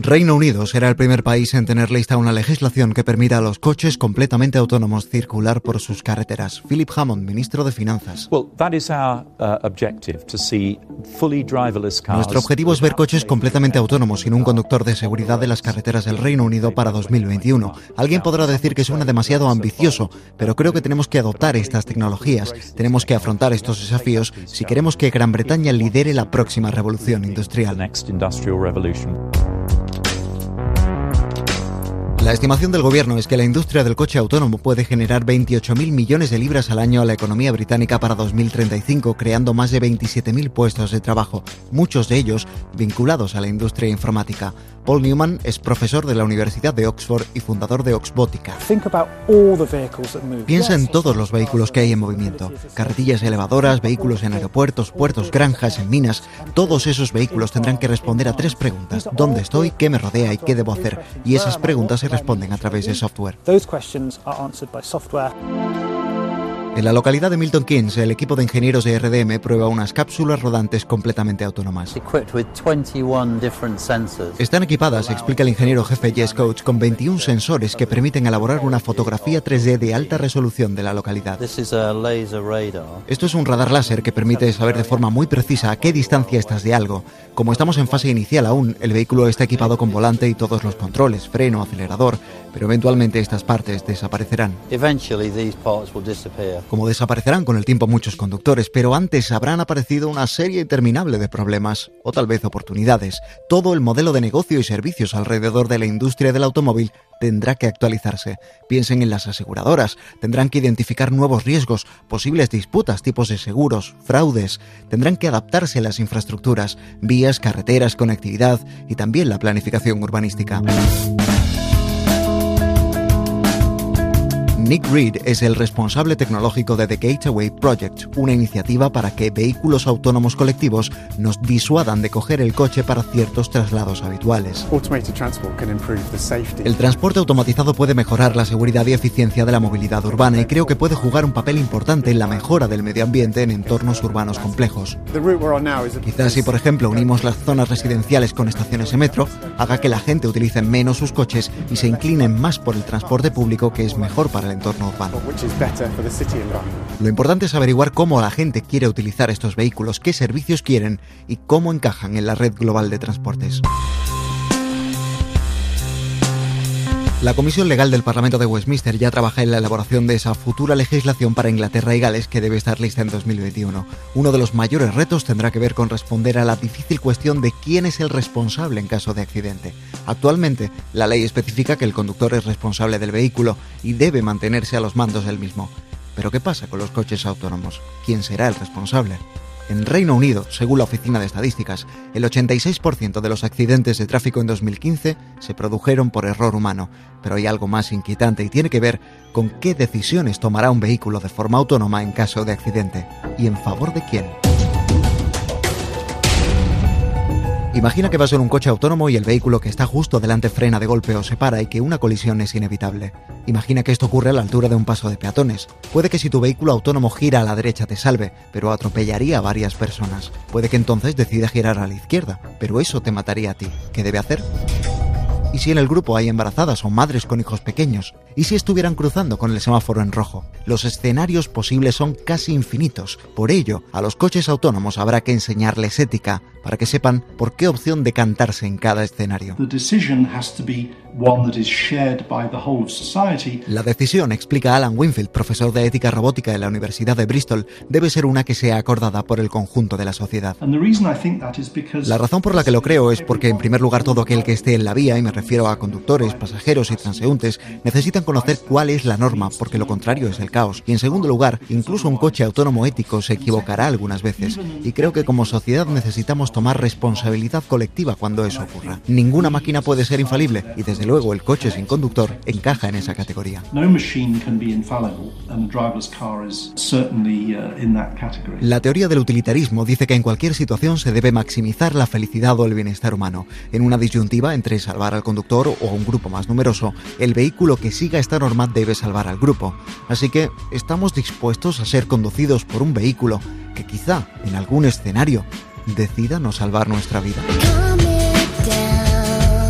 Reino Unido será el primer país en tener lista una legislación que permita a los coches completamente autónomos circular por sus carreteras. Philip Hammond, ministro de Finanzas. Uh, Nuestro objetivo es ver coches completamente autónomos sin un conductor de seguridad de las carreteras del Reino Unido para 2021. Alguien podrá decir que suena demasiado ambicioso, pero creo que tenemos que adoptar estas tecnologías. Tenemos que afrontar estos desafíos si queremos que Gran Bretaña lidere la próxima revolución industrial. La estimación del gobierno es que la industria del coche autónomo puede generar 28.000 millones de libras al año a la economía británica para 2035, creando más de 27.000 puestos de trabajo, muchos de ellos vinculados a la industria informática. Paul Newman es profesor de la Universidad de Oxford y fundador de Oxbotica. Piensa en todos los vehículos que hay en movimiento. Carretillas elevadoras, vehículos en aeropuertos, puertos, granjas, en minas. Todos esos vehículos tendrán que responder a tres preguntas. ¿Dónde estoy? ¿Qué me rodea? ¿Y qué debo hacer? Y esas preguntas se responden a través de software. En la localidad de Milton Keynes, el equipo de ingenieros de RDM prueba unas cápsulas rodantes completamente autónomas. Están equipadas, explica el ingeniero jefe Jess Coach, con 21 sensores que permiten elaborar una fotografía 3D de alta resolución de la localidad. Esto es un radar láser que permite saber de forma muy precisa a qué distancia estás de algo. Como estamos en fase inicial aún, el vehículo está equipado con volante y todos los controles, freno, acelerador, pero eventualmente estas partes desaparecerán. Como desaparecerán con el tiempo muchos conductores, pero antes habrán aparecido una serie interminable de problemas, o tal vez oportunidades. Todo el modelo de negocio y servicios alrededor de la industria del automóvil tendrá que actualizarse. Piensen en las aseguradoras, tendrán que identificar nuevos riesgos, posibles disputas, tipos de seguros, fraudes, tendrán que adaptarse a las infraestructuras, vías, carreteras, conectividad y también la planificación urbanística. Nick Reed es el responsable tecnológico de The Gateway Project, una iniciativa para que vehículos autónomos colectivos nos disuadan de coger el coche para ciertos traslados habituales. El transporte automatizado puede mejorar la seguridad y eficiencia de la movilidad urbana y creo que puede jugar un papel importante en la mejora del medio ambiente en entornos urbanos complejos. Quizás si por ejemplo unimos las zonas residenciales con estaciones de metro, haga que la gente utilice menos sus coches y se inclinen más por el transporte público que es mejor para el entorno urbano. Lo importante es averiguar cómo la gente quiere utilizar estos vehículos, qué servicios quieren y cómo encajan en la red global de transportes. La Comisión Legal del Parlamento de Westminster ya trabaja en la elaboración de esa futura legislación para Inglaterra y Gales que debe estar lista en 2021. Uno de los mayores retos tendrá que ver con responder a la difícil cuestión de quién es el responsable en caso de accidente. Actualmente, la ley especifica que el conductor es responsable del vehículo y debe mantenerse a los mandos del mismo. Pero ¿qué pasa con los coches autónomos? ¿Quién será el responsable? En Reino Unido, según la Oficina de Estadísticas, el 86% de los accidentes de tráfico en 2015 se produjeron por error humano. Pero hay algo más inquietante y tiene que ver con qué decisiones tomará un vehículo de forma autónoma en caso de accidente. ¿Y en favor de quién? Imagina que vas en un coche autónomo y el vehículo que está justo delante frena de golpe o se para y que una colisión es inevitable. Imagina que esto ocurre a la altura de un paso de peatones. Puede que si tu vehículo autónomo gira a la derecha te salve, pero atropellaría a varias personas. Puede que entonces decida girar a la izquierda, pero eso te mataría a ti. ¿Qué debe hacer? ¿Y si en el grupo hay embarazadas o madres con hijos pequeños? ¿Y si estuvieran cruzando con el semáforo en rojo? Los escenarios posibles son casi infinitos. Por ello, a los coches autónomos habrá que enseñarles ética para que sepan por qué opción decantarse en cada escenario. La decisión, explica Alan Winfield, profesor de ética robótica en la Universidad de Bristol, debe ser una que sea acordada por el conjunto de la sociedad. La razón por la que lo creo es porque, en primer lugar, todo aquel que esté en la vía, y me refiero a conductores, pasajeros y transeúntes, necesitan conocer cuál es la norma, porque lo contrario es el caos. Y en segundo lugar, incluso un coche autónomo ético se equivocará algunas veces. Y creo que como sociedad necesitamos tomar responsabilidad colectiva cuando eso ocurra. Ninguna máquina puede ser infalible y desde luego el coche sin conductor encaja en esa categoría. La teoría del utilitarismo dice que en cualquier situación se debe maximizar la felicidad o el bienestar humano. En una disyuntiva entre salvar al conductor o a un grupo más numeroso, el vehículo que siga esta norma debe salvar al grupo. Así que, ¿estamos dispuestos a ser conducidos por un vehículo que quizá, en algún escenario, decida no salvar nuestra vida?